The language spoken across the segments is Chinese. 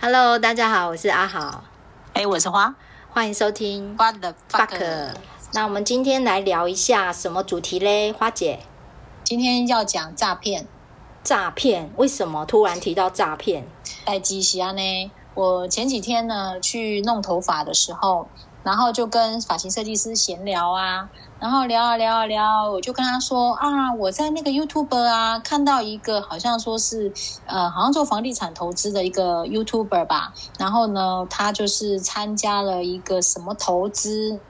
Hello，大家好，我是阿豪。哎，我是花，欢迎收听 What the fuck。那我们今天来聊一下什么主题嘞？花姐，今天要讲诈骗。诈骗？为什么突然提到诈骗？哎，吉西安呢？我前几天呢去弄头发的时候，然后就跟发型设计师闲聊啊。然后聊啊聊啊聊，我就跟他说啊，我在那个 YouTube 啊看到一个好像说是呃，好像做房地产投资的一个 YouTuber 吧。然后呢，他就是参加了一个什么投资，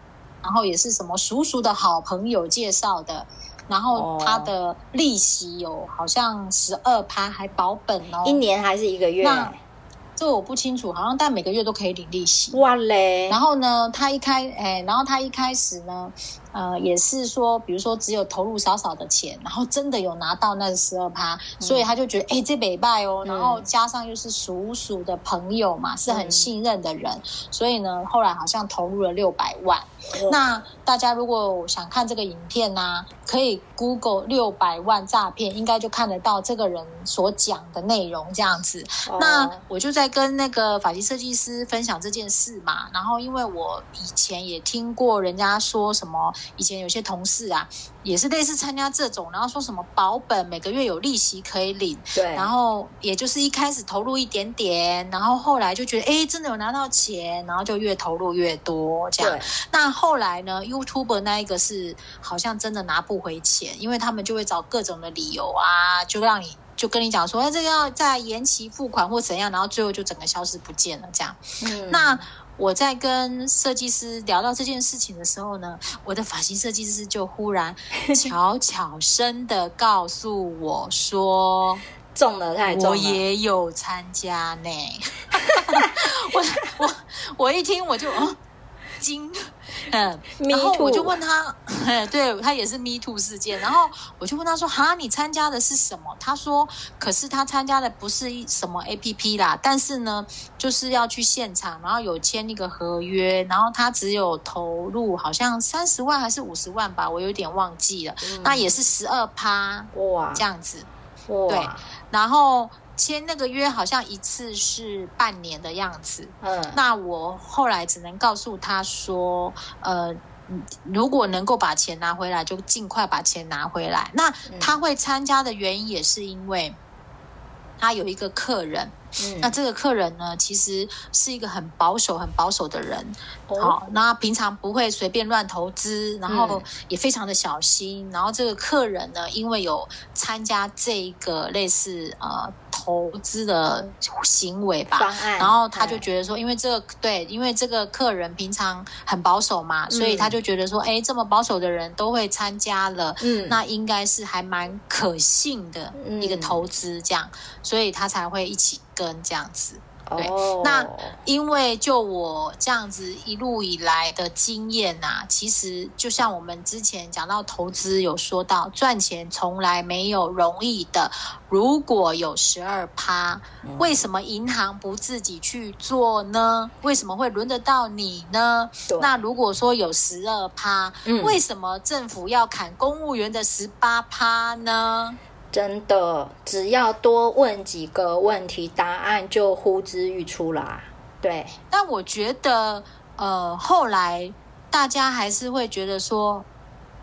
然后也是什么叔叔的好朋友介绍的。然后他的利息有好像十二趴，还保本哦，一年还是一个月？这我不清楚，好像但每个月都可以领利息。哇嘞！然后呢，他一开哎，然后他一开始呢，呃，也是说，比如说只有投入少少的钱，然后真的有拿到那十二趴，所以他就觉得哎，这北拜哦。然后加上又是叔叔的朋友嘛，是很信任的人，所以呢，后来好像投入了六百万。那大家如果想看这个影片呢、啊，可以 Google 六百万诈骗，应该就看得到这个人所讲的内容这样子。Oh. 那我就在跟那个发型设计师分享这件事嘛。然后因为我以前也听过人家说什么，以前有些同事啊，也是类似参加这种，然后说什么保本，每个月有利息可以领。对。然后也就是一开始投入一点点，然后后来就觉得哎，真的有拿到钱，然后就越投入越多这样。那后来呢？YouTuber 那一个是好像真的拿不回钱，因为他们就会找各种的理由啊，就让你就跟你讲说，哎，这个要再延期付款或怎样，然后最后就整个消失不见了这样。嗯，那我在跟设计师聊到这件事情的时候呢，我的发型设计师就忽然 悄悄声的告诉我说，中了太中了，我也有参加呢。我我我一听我就哦。惊，嗯，然后我就问他，对，他也是 Me Too 事件，然后我就问他说，哈，你参加的是什么？他说，可是他参加的不是一什么 APP 啦，但是呢，就是要去现场，然后有签一个合约，然后他只有投入好像三十万还是五十万吧，我有点忘记了，嗯、那也是十二趴哇，这样子，哇。对，然后。签那个约好像一次是半年的样子，嗯，那我后来只能告诉他说，呃，如果能够把钱拿回来，就尽快把钱拿回来。那他会参加的原因也是因为他有一个客人。嗯、那这个客人呢，其实是一个很保守、很保守的人。哦、好，那平常不会随便乱投资，然后也非常的小心。嗯、然后这个客人呢，因为有参加这个类似呃投资的行为吧，方案，然后他就觉得说，因为这个对，因为这个客人平常很保守嘛，嗯、所以他就觉得说，哎，这么保守的人都会参加了，嗯，那应该是还蛮可信的一个投资，这样，嗯、所以他才会一起。跟这样子，对，oh. 那因为就我这样子一路以来的经验呐、啊，其实就像我们之前讲到投资有说到，赚钱从来没有容易的。如果有十二趴，为什么银行不自己去做呢？为什么会轮得到你呢？那如果说有十二趴，嗯、为什么政府要砍公务员的十八趴呢？真的，只要多问几个问题，答案就呼之欲出啦。对，但我觉得，呃，后来大家还是会觉得说，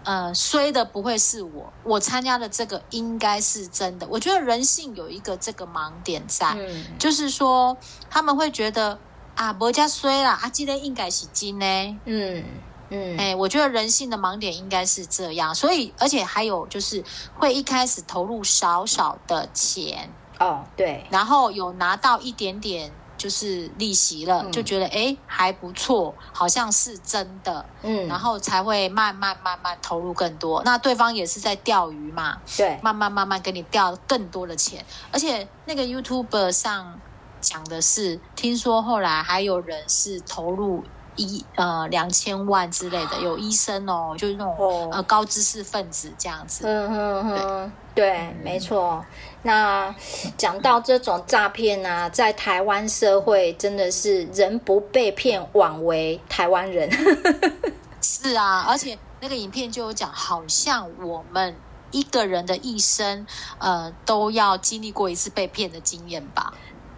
呃，衰的不会是我，我参加的这个应该是真的。我觉得人性有一个这个盲点在，嗯、就是说他们会觉得啊，国家衰啦，啊，今天应该是金呢，嗯。嗯，哎，我觉得人性的盲点应该是这样，所以而且还有就是会一开始投入少少的钱哦，对，然后有拿到一点点就是利息了，嗯、就觉得哎还不错，好像是真的，嗯，然后才会慢慢慢慢投入更多。那对方也是在钓鱼嘛，对，慢慢慢慢给你钓更多的钱，而且那个 YouTube 上讲的是，听说后来还有人是投入。一呃两千万之类的，有医生哦，就是那种、哦、呃高知识分子这样子。嗯哼哼，对，对嗯、没错。那讲到这种诈骗啊，在台湾社会真的是人不被骗，枉为台湾人。是啊，而且那个影片就有讲，好像我们一个人的一生，呃，都要经历过一次被骗的经验吧。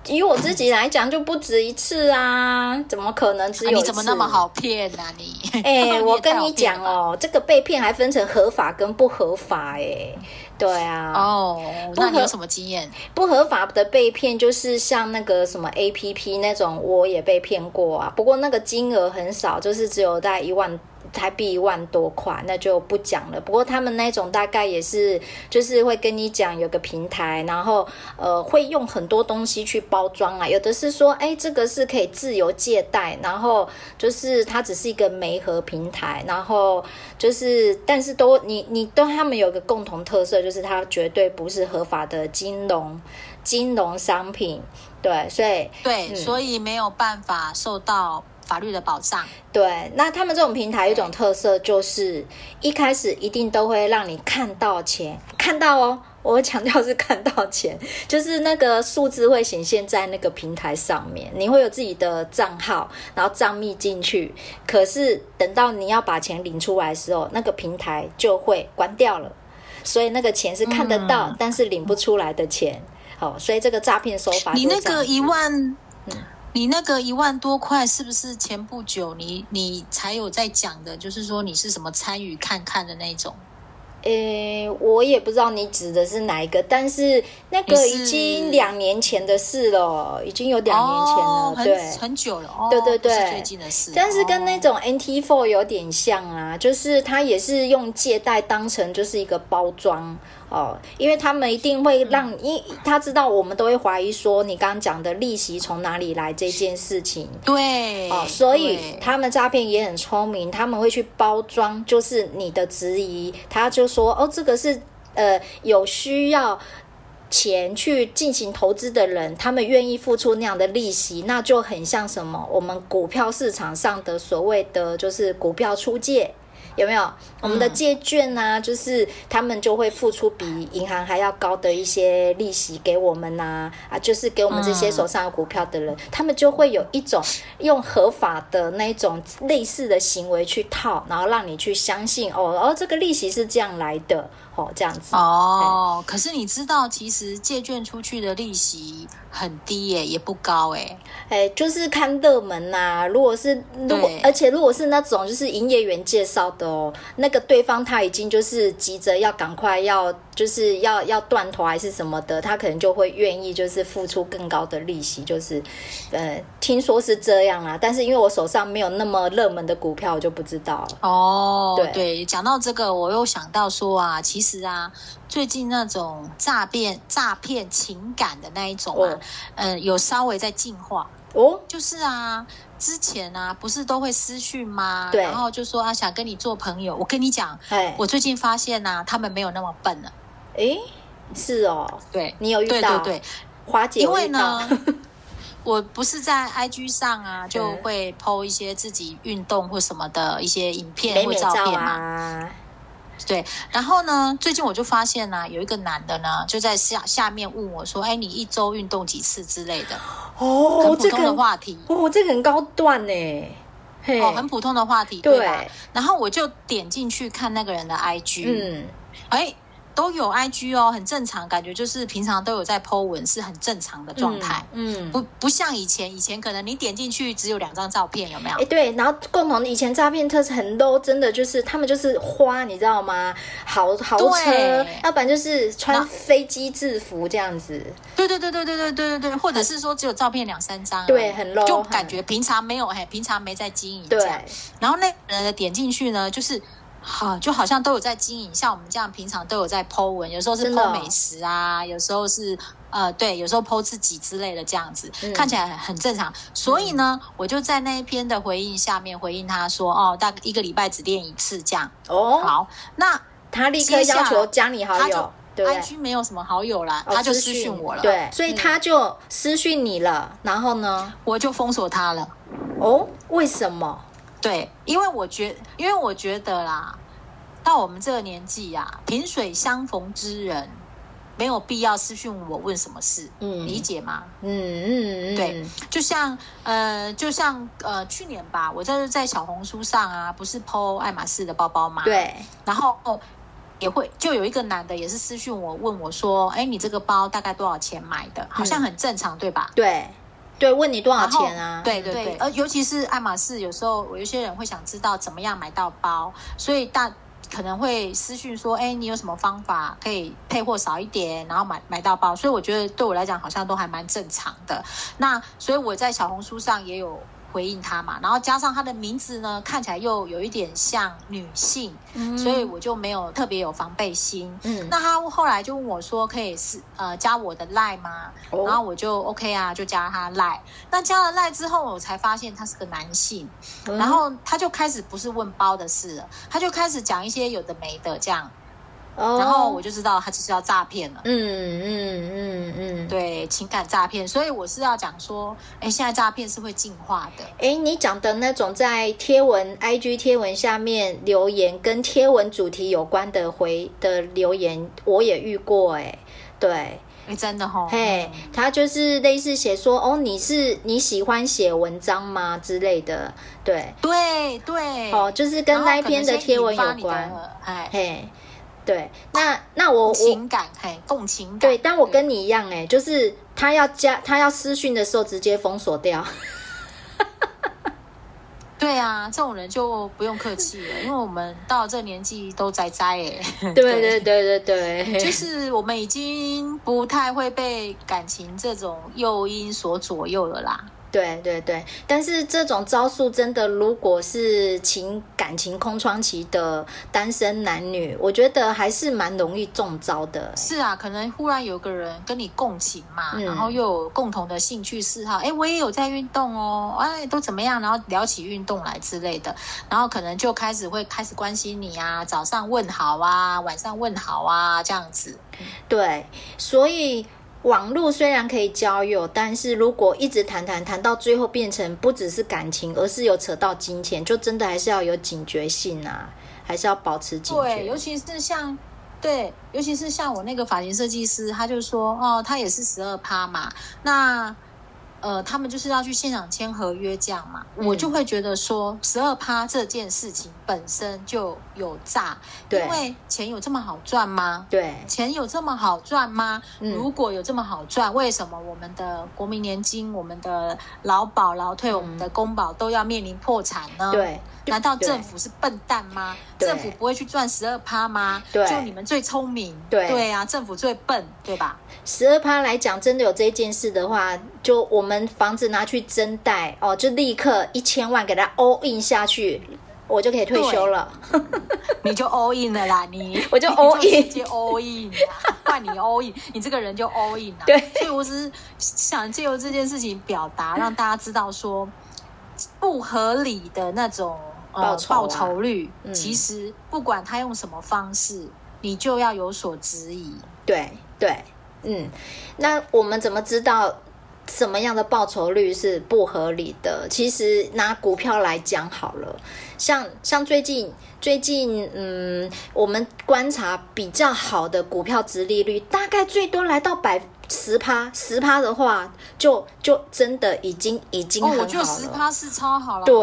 以我自己来讲，就不止一次啊，怎么可能只有一次？啊、你怎么那么好骗呢、啊？你哎、欸，我跟你讲哦，这个被骗还分成合法跟不合法哎、欸。对啊，哦，那你有什么经验？不合法的被骗就是像那个什么 APP 那种，我也被骗过啊。不过那个金额很少，就是只有大概一万。台币一万多块，那就不讲了。不过他们那种大概也是，就是会跟你讲有个平台，然后呃会用很多东西去包装啊。有的是说，哎，这个是可以自由借贷，然后就是它只是一个媒合平台，然后就是但是都你你都他们有个共同特色，就是它绝对不是合法的金融金融商品。对，所以对，嗯，所以没有办法受到。法律的保障，对，那他们这种平台有一种特色，就是一开始一定都会让你看到钱，看到哦，我强调是看到钱，就是那个数字会显现在那个平台上面，你会有自己的账号，然后账密进去，可是等到你要把钱领出来的时候，那个平台就会关掉了，所以那个钱是看得到，嗯、但是领不出来的钱，好，所以这个诈骗手法，你那个一万，嗯。你那个一万多块是不是前不久你你才有在讲的？就是说你是什么参与看看的那种？诶，我也不知道你指的是哪一个，但是那个已经两年前的事了，已经有两年前了，哦、对，很，很久了。哦、对对对，最近的事。但是跟那种 NT Four 有点像啊，就是它也是用借贷当成就是一个包装。哦，因为他们一定会让，因为他知道我们都会怀疑说你刚刚讲的利息从哪里来这件事情，对，哦，所以他们诈骗也很聪明，他们会去包装，就是你的质疑，他就说哦，这个是呃有需要钱去进行投资的人，他们愿意付出那样的利息，那就很像什么我们股票市场上的所谓的就是股票出借。有没有我们的借券呢、啊？就是他们就会付出比银行还要高的一些利息给我们呐啊，啊，就是给我们这些手上有股票的人，他们就会有一种用合法的那种类似的行为去套，然后让你去相信哦，哦，这个利息是这样来的。哦，这样子哦。可是你知道，其实借券出去的利息很低耶，也不高哎。哎，就是看热门呐、啊。如果是如果，而且如果是那种就是营业员介绍的哦，那个对方他已经就是急着要赶快要就是要要断头还是什么的，他可能就会愿意就是付出更高的利息。就是呃，听说是这样啊，但是因为我手上没有那么热门的股票，我就不知道了。哦，对对，讲到这个，我又想到说啊，其实。啊，最近那种诈骗、诈骗情感的那一种啊，嗯、呃，有稍微在进化哦。就是啊，之前啊，不是都会私讯吗？对，然后就说啊，想跟你做朋友。我跟你讲，我最近发现呐、啊，他们没有那么笨了。诶，是哦，对，你有遇到？对对对，华姐，因为呢，我不是在 IG 上啊，就会 po 一些自己运动或什么的一些影片或照片嘛。对，然后呢，最近我就发现呢、啊，有一个男的呢，就在下下面问我说：“哎，你一周运动几次之类的？”哦，很普通的话题。这个、哦，这个很高段呢。哦，很普通的话题，对吧？然后我就点进去看那个人的 IG。嗯，哎。都有 IG 哦，很正常，感觉就是平常都有在 po 文，是很正常的状态。嗯，嗯不不像以前，以前可能你点进去只有两张照片，有没有？哎，对，然后共同以前诈骗特质很 low，真的就是他们就是花，你知道吗？豪豪车，要不然就是穿飞机制服这样子。对对对对对对对对对，或者是说只有照片两三张，对，很 low，就感觉平常没有，嘿，平常没在经营。对，然后那人的点进去呢，就是。好，就好像都有在经营，像我们这样平常都有在 po 文，有时候是 po 美食啊，有时候是呃，对，有时候 po 自己之类的这样子，嗯、看起来很正常。所以呢，嗯、我就在那一篇的回应下面回应他说，哦，大概一个礼拜只练一次这样。哦，好，那他立刻要求加你好友，对，IG 没有什么好友啦，哦、他就私讯我了，对，所以他就私讯你了，嗯、然后呢，我就封锁他了。哦，为什么？对，因为我觉，因为我觉得啦，到我们这个年纪呀、啊，萍水相逢之人，没有必要私讯我问什么事，嗯，理解吗？嗯嗯嗯，对，就像呃，就像呃，去年吧，我在在小红书上啊，不是 po 爱马仕的包包吗？对，然后也会就有一个男的也是私讯我问我说，哎，你这个包大概多少钱买的？好像很正常，嗯、对吧？对，对，问你多少钱啊？对对对，而尤其是爱马仕，有时候有些人会想知道怎么样买到包，所以大可能会私讯说，哎，你有什么方法可以配货少一点，然后买买到包？所以我觉得对我来讲好像都还蛮正常的。那所以我在小红书上也有。回应他嘛，然后加上他的名字呢，看起来又有一点像女性，嗯、所以我就没有特别有防备心。嗯，那他后来就问我说，可以是呃加我的赖吗？哦、然后我就 OK 啊，就加他赖。那加了赖之后，我才发现他是个男性，嗯、然后他就开始不是问包的事了，他就开始讲一些有的没的这样。然后我就知道他就是要诈骗了。嗯嗯嗯嗯，对，情感诈骗。所以我是要讲说，哎，现在诈骗是会进化的。哎，你讲的那种在贴文、IG 贴文下面留言跟贴文主题有关的回的留言，我也遇过。哎，对，哎，真的哈。嘿，他就是类似写说，哦，你是你喜欢写文章吗之类的。对对对。哦，就是跟那一篇的贴文有关。哎嘿。对，那那我情感嘿，共情感。对，但我跟你一样哎，就是他要加他要私讯的时候直接封锁掉。对啊，这种人就不用客气了，因为我们到了这年纪都宅宅哎。对对对对对，就是我们已经不太会被感情这种诱因所左右了啦。对对对，但是这种招数真的，如果是情感情空窗期的单身男女，我觉得还是蛮容易中招的。是啊，可能忽然有个人跟你共情嘛，嗯、然后又有共同的兴趣嗜好，哎，我也有在运动哦，哎，都怎么样？然后聊起运动来之类的，然后可能就开始会开始关心你啊，早上问好啊，晚上问好啊，这样子。对，所以。网络虽然可以交友，但是如果一直谈谈谈到最后变成不只是感情，而是有扯到金钱，就真的还是要有警觉性啊，还是要保持警觉。对，尤其是像对，尤其是像我那个发型设计师，他就说哦，他也是十二趴嘛，那。呃，他们就是要去现场签合约这样嘛，嗯、我就会觉得说，十二趴这件事情本身就有诈，对因为钱有这么好赚吗？对，钱有这么好赚吗？嗯、如果有这么好赚，为什么我们的国民年金、我们的劳保、劳退、嗯、我们的公保都要面临破产呢？对。难道政府是笨蛋吗？政府不会去赚十二趴吗？对，就你们最聪明。对，对啊，政府最笨，对吧？十二趴来讲，真的有这件事的话，就我们房子拿去增贷哦，就立刻一千万给他 all in 下去，我就可以退休了。你就 all in 了啦，你 我就 all in，直接 all in，换你 all in，你这个人就 all in 了。对，所以我只是想借由这件事情表达，让大家知道说不合理的那种。报酬，报酬率，嗯、其实不管他用什么方式，你就要有所质疑。对对，嗯，那我们怎么知道什么样的报酬率是不合理的？其实拿股票来讲好了，像像最近最近，嗯，我们观察比较好的股票殖利率，大概最多来到百。十趴，十趴的话，就就真的已经已经很好了。哦，我觉得十趴是超好了。对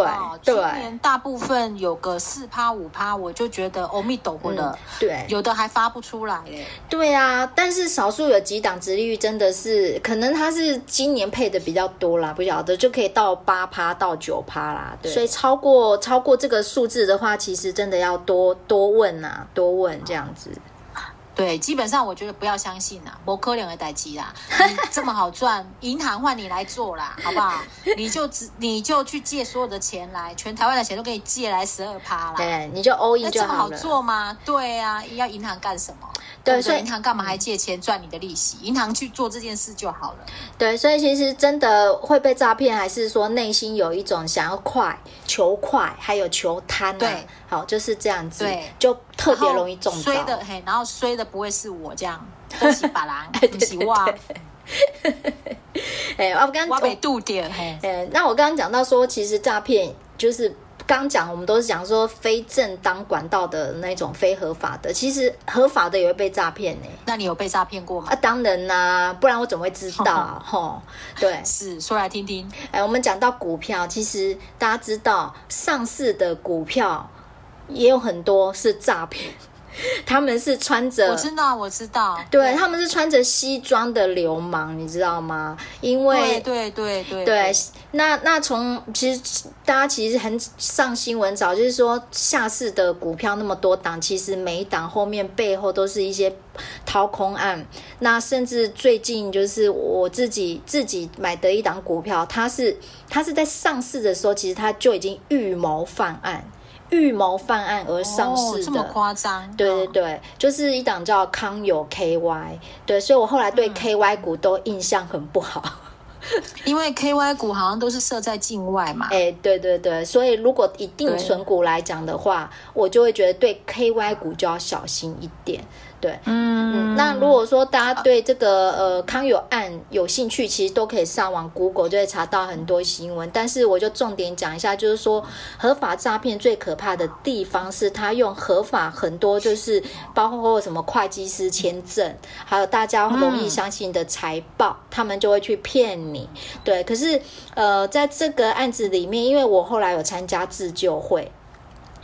对，去年大部分有个四趴五趴，我就觉得欧米抖过的。对，有的还发不出来嘞。对啊，但是少数有几档殖利率真的是，可能它是今年配的比较多啦，不晓得就可以到八趴到九趴啦。对，所以超过超过这个数字的话，其实真的要多多问啊，多问这样子。对，基本上我觉得不要相信啦，不可能的代机啦，这么好赚，银行换你来做啦，好不好？你就只你就去借所有的钱来，全台湾的钱都给你借来十二趴啦，对，你就 all in 就好了。这么好做吗？对啊，要银行干什么？对，所以银行干嘛还借钱赚你的利息？银行去做这件事就好了。对，所以其实真的会被诈骗，还是说内心有一种想要快、求快，还有求贪啊？对，好，就是这样子，对，就特别容易中招。衰的嘿，然后衰的不会是我这样，都是别人，不是哇。哎，我刚刚我被杜点嘿。哎，那我刚刚讲到说，其实诈骗就是。刚讲，我们都是讲说非正当管道的那种非合法的，其实合法的也会被诈骗呢。那你有被诈骗过吗？啊，当然啦、啊，不然我怎么会知道？吼，对，是说来听听。哎，我们讲到股票，其实大家知道上市的股票也有很多是诈骗，他们是穿着，我知道，我知道，对，对他们是穿着西装的流氓，你知道吗？因为对对对对，对，那那从其实大家其实很上新闻早，就是说下市的股票那么多档，其实每一档后面背后都是一些掏空案。那甚至最近就是我自己自己买的一档股票，它是它是在上市的时候，其实它就已经预谋犯案。预谋犯案而上市的，哦、这么夸张？对对对，就是一档叫康友 KY，对，所以我后来对 KY 股都印象很不好，嗯、因为 KY 股好像都是设在境外嘛。哎，对对对，所以如果以定存股来讲的话，我就会觉得对 KY 股就要小心一点。对，嗯，那如果说大家对这个呃康有案有兴趣，其实都可以上网 Google 就会查到很多新闻。但是我就重点讲一下，就是说合法诈骗最可怕的地方是，他用合法很多，就是包括什么会计师签证，还有大家容易相信的财报，嗯、他们就会去骗你。对，可是呃，在这个案子里面，因为我后来有参加自救会。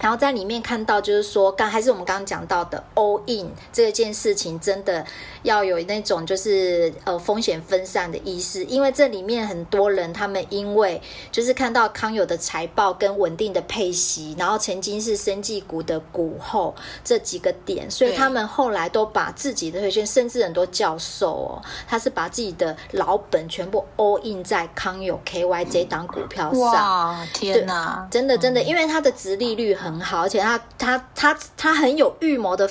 然后在里面看到，就是说，刚还是我们刚刚讲到的 all in 这件事情，真的要有那种就是呃风险分散的意识，因为这里面很多人他们因为就是看到康友的财报跟稳定的配息，然后曾经是生技股的股后这几个点，所以他们后来都把自己的退休，甚至很多教授哦，他是把自己的老本全部 all in 在康友 KY 这档股票上。哇，天哪！真的真的，因为它的值利率很。很好，而且他他他他很有预谋的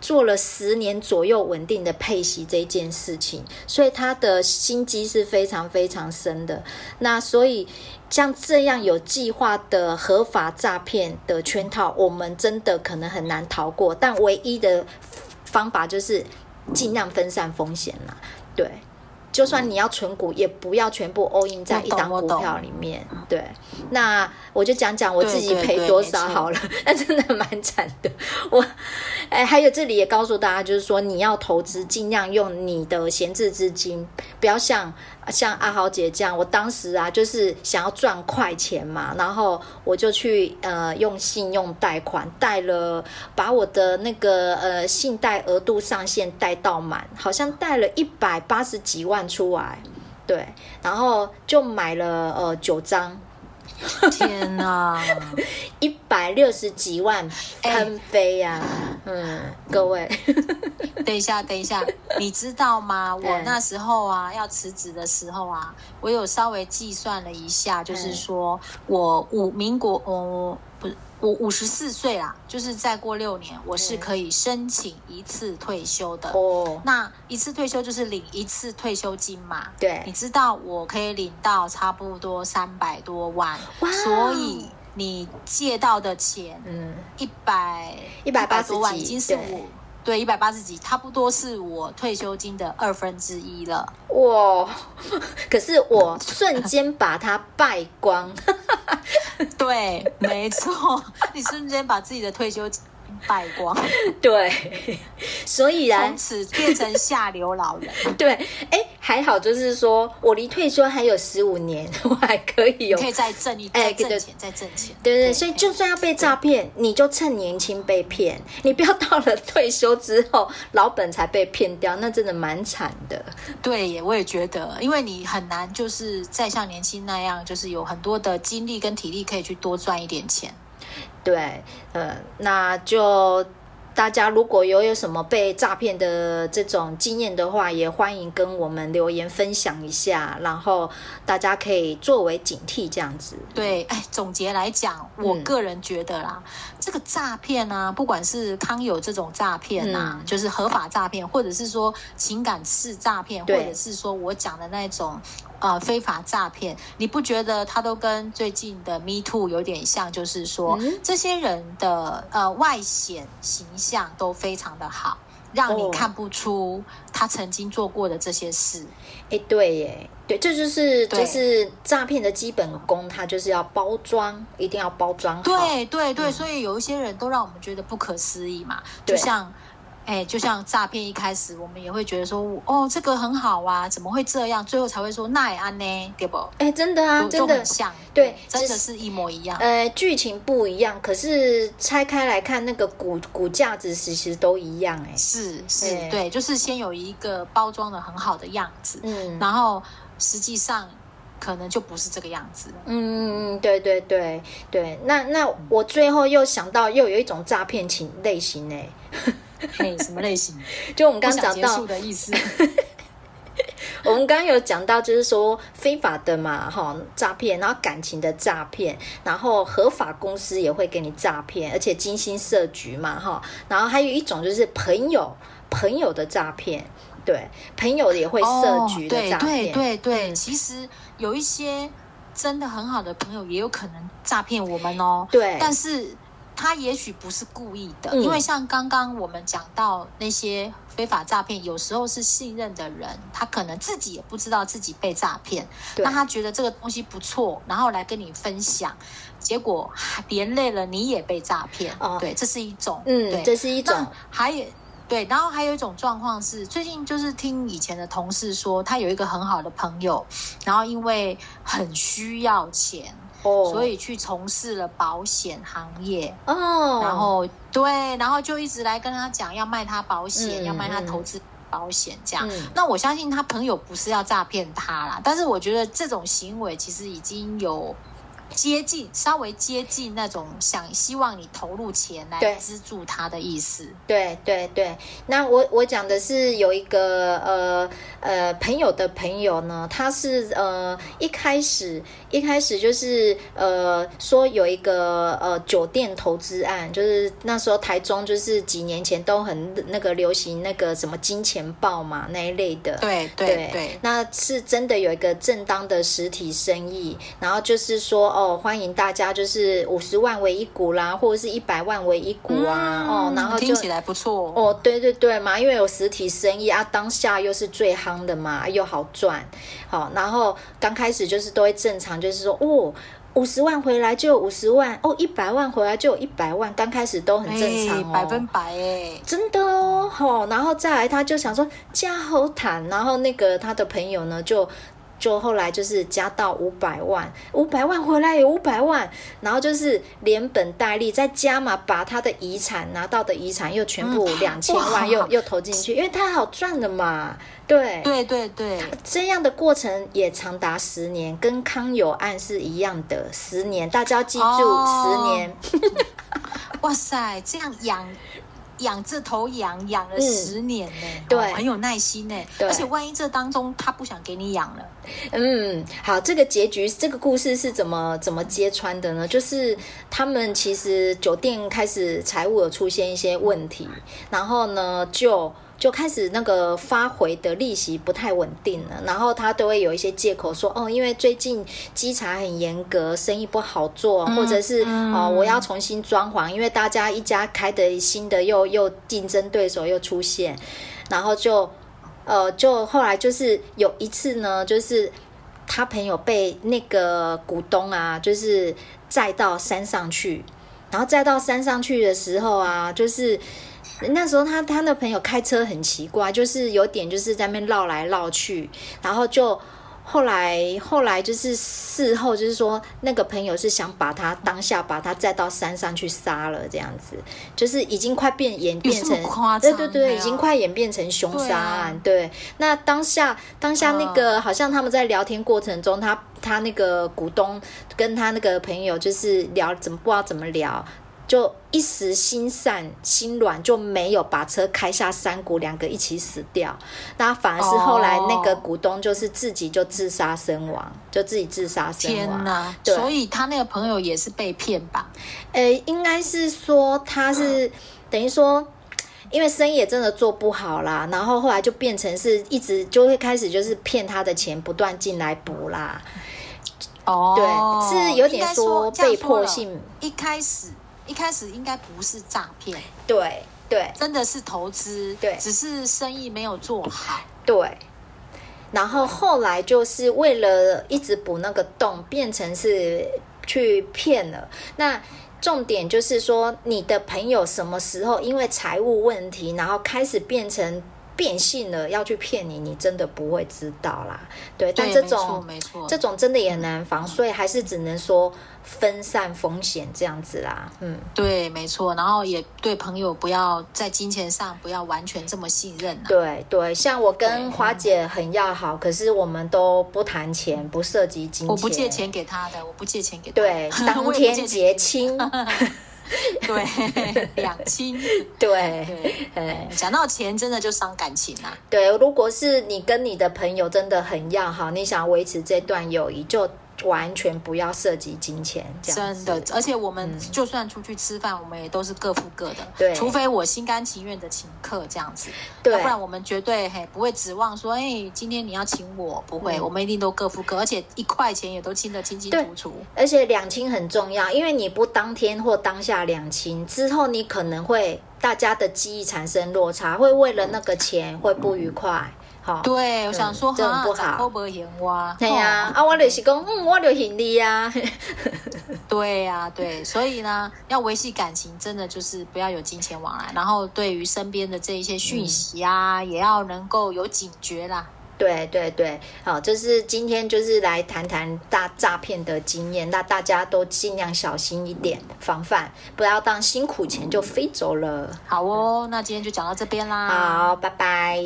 做了十年左右稳定的配息这件事情，所以他的心机是非常非常深的。那所以像这样有计划的合法诈骗的圈套，我们真的可能很难逃过。但唯一的方法就是尽量分散风险啦，对。就算你要存股，也不要全部 all in 在一档股票里面。对，那我就讲讲我自己赔多少好了。那真的蛮惨的。我，哎，还有这里也告诉大家，就是说你要投资，尽量用你的闲置资金，不要像。像阿豪姐这样，我当时啊，就是想要赚快钱嘛，然后我就去呃用信用贷款贷了，把我的那个呃信贷额度上限贷到满，好像贷了一百八十几万出来，对，然后就买了呃九张。天哪，一百六十几万喷飞呀！嗯，各位，等一下，等一下，你知道吗？我那时候啊，要辞职的时候啊，我有稍微计算了一下，就是说我五民国，哦，不是。我五十四岁啦，就是再过六年，我是可以申请一次退休的。哦，那一次退休就是领一次退休金嘛。对，你知道我可以领到差不多三百多万，哇所以你借到的钱，嗯，一百一百八十多万已经是我。对，一百八十几，差不多是我退休金的二分之一了。哇！可是我瞬间把它败光。对，没错，你瞬间把自己的退休。败光，对，所以啊，从此变成下流老人。对，哎，还好，就是说我离退休还有十五年，我还可以有，可以再挣一，再挣钱，再挣钱。对对，所以就算要被诈骗，你就趁年轻被骗，你不要到了退休之后老本才被骗掉，那真的蛮惨的。对耶，我也觉得，因为你很难就是再像年轻那样，就是有很多的精力跟体力可以去多赚一点钱。对，呃，那就大家如果有有什么被诈骗的这种经验的话，也欢迎跟我们留言分享一下，然后大家可以作为警惕这样子。对，哎，总结来讲，我个人觉得啦，嗯、这个诈骗啊，不管是康有这种诈骗啊，嗯、就是合法诈骗，或者是说情感式诈骗，或者是说我讲的那种。呃，非法诈骗，你不觉得他都跟最近的 Me Too 有点像？就是说，嗯、这些人的呃外显形象都非常的好，让你看不出他曾经做过的这些事。哎、哦，对耶，对，这就是就是诈骗的基本功，他就是要包装，一定要包装好。对对对，嗯、所以有一些人都让我们觉得不可思议嘛，就像。哎，就像诈骗一开始，我们也会觉得说，哦，这个很好啊，怎么会这样？最后才会说那也安呢，对不？哎，真的啊，真的很像，对，真的是一模一样。呃，剧情不一样，可是拆开来看，那个骨骨架子其实都一样，哎，是是，对，就是先有一个包装的很好的样子，嗯，然后实际上可能就不是这个样子。嗯，对对对对，那那我最后又想到，又有一种诈骗情类型呢。嘿，什么类型？就我们刚刚讲到的意思。我们刚刚有讲到，就是说非法的嘛，哈，诈骗，然后感情的诈骗，然后合法公司也会给你诈骗，而且精心设局嘛，哈，然后还有一种就是朋友朋友的诈骗，对，朋友也会设局的诈骗，哦、对对对对，其实有一些真的很好的朋友也有可能诈骗我们哦，对，但是。他也许不是故意的，因为像刚刚我们讲到那些非法诈骗，有时候是信任的人，他可能自己也不知道自己被诈骗，那他觉得这个东西不错，然后来跟你分享，结果连累了你也被诈骗。哦，对，这是一种，嗯，对，这是一种。还有对，然后还有一种状况是，最近就是听以前的同事说，他有一个很好的朋友，然后因为很需要钱。Oh. 所以去从事了保险行业哦，oh. 然后对，然后就一直来跟他讲要卖他保险，嗯、要卖他投资保险这样。嗯、那我相信他朋友不是要诈骗他啦，但是我觉得这种行为其实已经有。接近，稍微接近那种想希望你投入钱来资助他的意思。对对对，那我我讲的是有一个呃呃朋友的朋友呢，他是呃一开始一开始就是呃说有一个呃酒店投资案，就是那时候台中就是几年前都很那个流行那个什么金钱豹嘛那一类的。对对对，对，那是真的有一个正当的实体生意，然后就是说。哦，欢迎大家，就是五十万为一股啦，或者是一百万为一股啊。嗯、哦，然后就听起来不错哦。对对对嘛，因为有实体生意啊，当下又是最夯的嘛，又好赚。好、哦，然后刚开始就是都会正常，就是说哦，五十万回来就有五十万，哦，一百万回来就有一百万，刚开始都很正常、哦，百分百哎，真的哦。好、哦，然后再来，他就想说加好谈，然后那个他的朋友呢就。就后来就是加到五百万，五百万回来有五百万，然后就是连本带利再加嘛，把他的遗产拿到的遗产又全部两千万又、嗯、又投进去，因为他好赚的嘛，对对对对，这样的过程也长达十年，跟康有案是一样的，十年，大家要记住、哦、十年。哇塞，这样养。养这头羊养了十年呢，嗯、对、哦，很有耐心呢。对，而且万一这当中他不想给你养了，嗯，好，这个结局，这个故事是怎么怎么揭穿的呢？就是他们其实酒店开始财务有出现一些问题，然后呢就。就开始那个发回的利息不太稳定了，然后他都会有一些借口说，哦，因为最近稽查很严格，生意不好做，或者是哦，我要重新装潢，因为大家一家开的新的又又竞争对手又出现，然后就呃就后来就是有一次呢，就是他朋友被那个股东啊，就是载到山上去，然后载到山上去的时候啊，就是。那时候他他的朋友开车很奇怪，就是有点就是在那边绕来绕去，然后就后来后来就是事后就是说那个朋友是想把他当下把他载到山上去杀了这样子，就是已经快变演变成对对对，已经快演变成凶杀案。對，啊、对，那当下当下那个好像他们在聊天过程中，他他那个股东跟他那个朋友就是聊怎么不知道怎么聊。就一时心散心软，就没有把车开下山谷，两个一起死掉。那反而是后来那个股东就是自己就自杀身亡，就自己自杀身亡。天哪！对，所以他那个朋友也是被骗吧？诶，应该是说他是等于说，因为生意也真的做不好啦，然后后来就变成是一直就会开始就是骗他的钱不断进来补啦。哦，对，是有点说被迫性，一开始。一开始应该不是诈骗，对对，真的是投资，对，只是生意没有做好，对。然后后来就是为了一直补那个洞，变成是去骗了。那重点就是说，你的朋友什么时候因为财务问题，然后开始变成变性了，要去骗你，你真的不会知道啦。对，但这种没错，这种真的也很难防，所以还是只能说。分散风险这样子啦，嗯，对，没错，然后也对朋友不要在金钱上不要完全这么信任啊。对对，像我跟华姐很要好，可是我们都不谈钱，不涉及金钱。我不借钱给她的，我不借钱给她。对，当天 结清。对，两清。对，哎，讲到钱，真的就伤感情啊。对，如果是你跟你的朋友真的很要好，你想维持这段友谊，就。完全不要涉及金钱，真的。而且我们就算出去吃饭，嗯、我们也都是各付各的。对，除非我心甘情愿的请客这样子，对，要不然我们绝对嘿不会指望说，哎，今天你要请我，不会，嗯、我们一定都各付各，而且一块钱也都清得清清楚楚。而且两清很重要，因为你不当天或当下两清之后，你可能会大家的记忆产生落差，会为了那个钱会不愉快。嗯对，我想说，这很不好。对呀，啊，我就是讲，嗯，我就行李呀。对呀，对，所以呢，要维系感情，真的就是不要有金钱往来，然后对于身边的这一些讯息啊，也要能够有警觉啦。对对对，好，就是今天就是来谈谈大诈骗的经验，那大家都尽量小心一点，防范，不要当辛苦钱就飞走了。好哦，那今天就讲到这边啦。好，拜拜。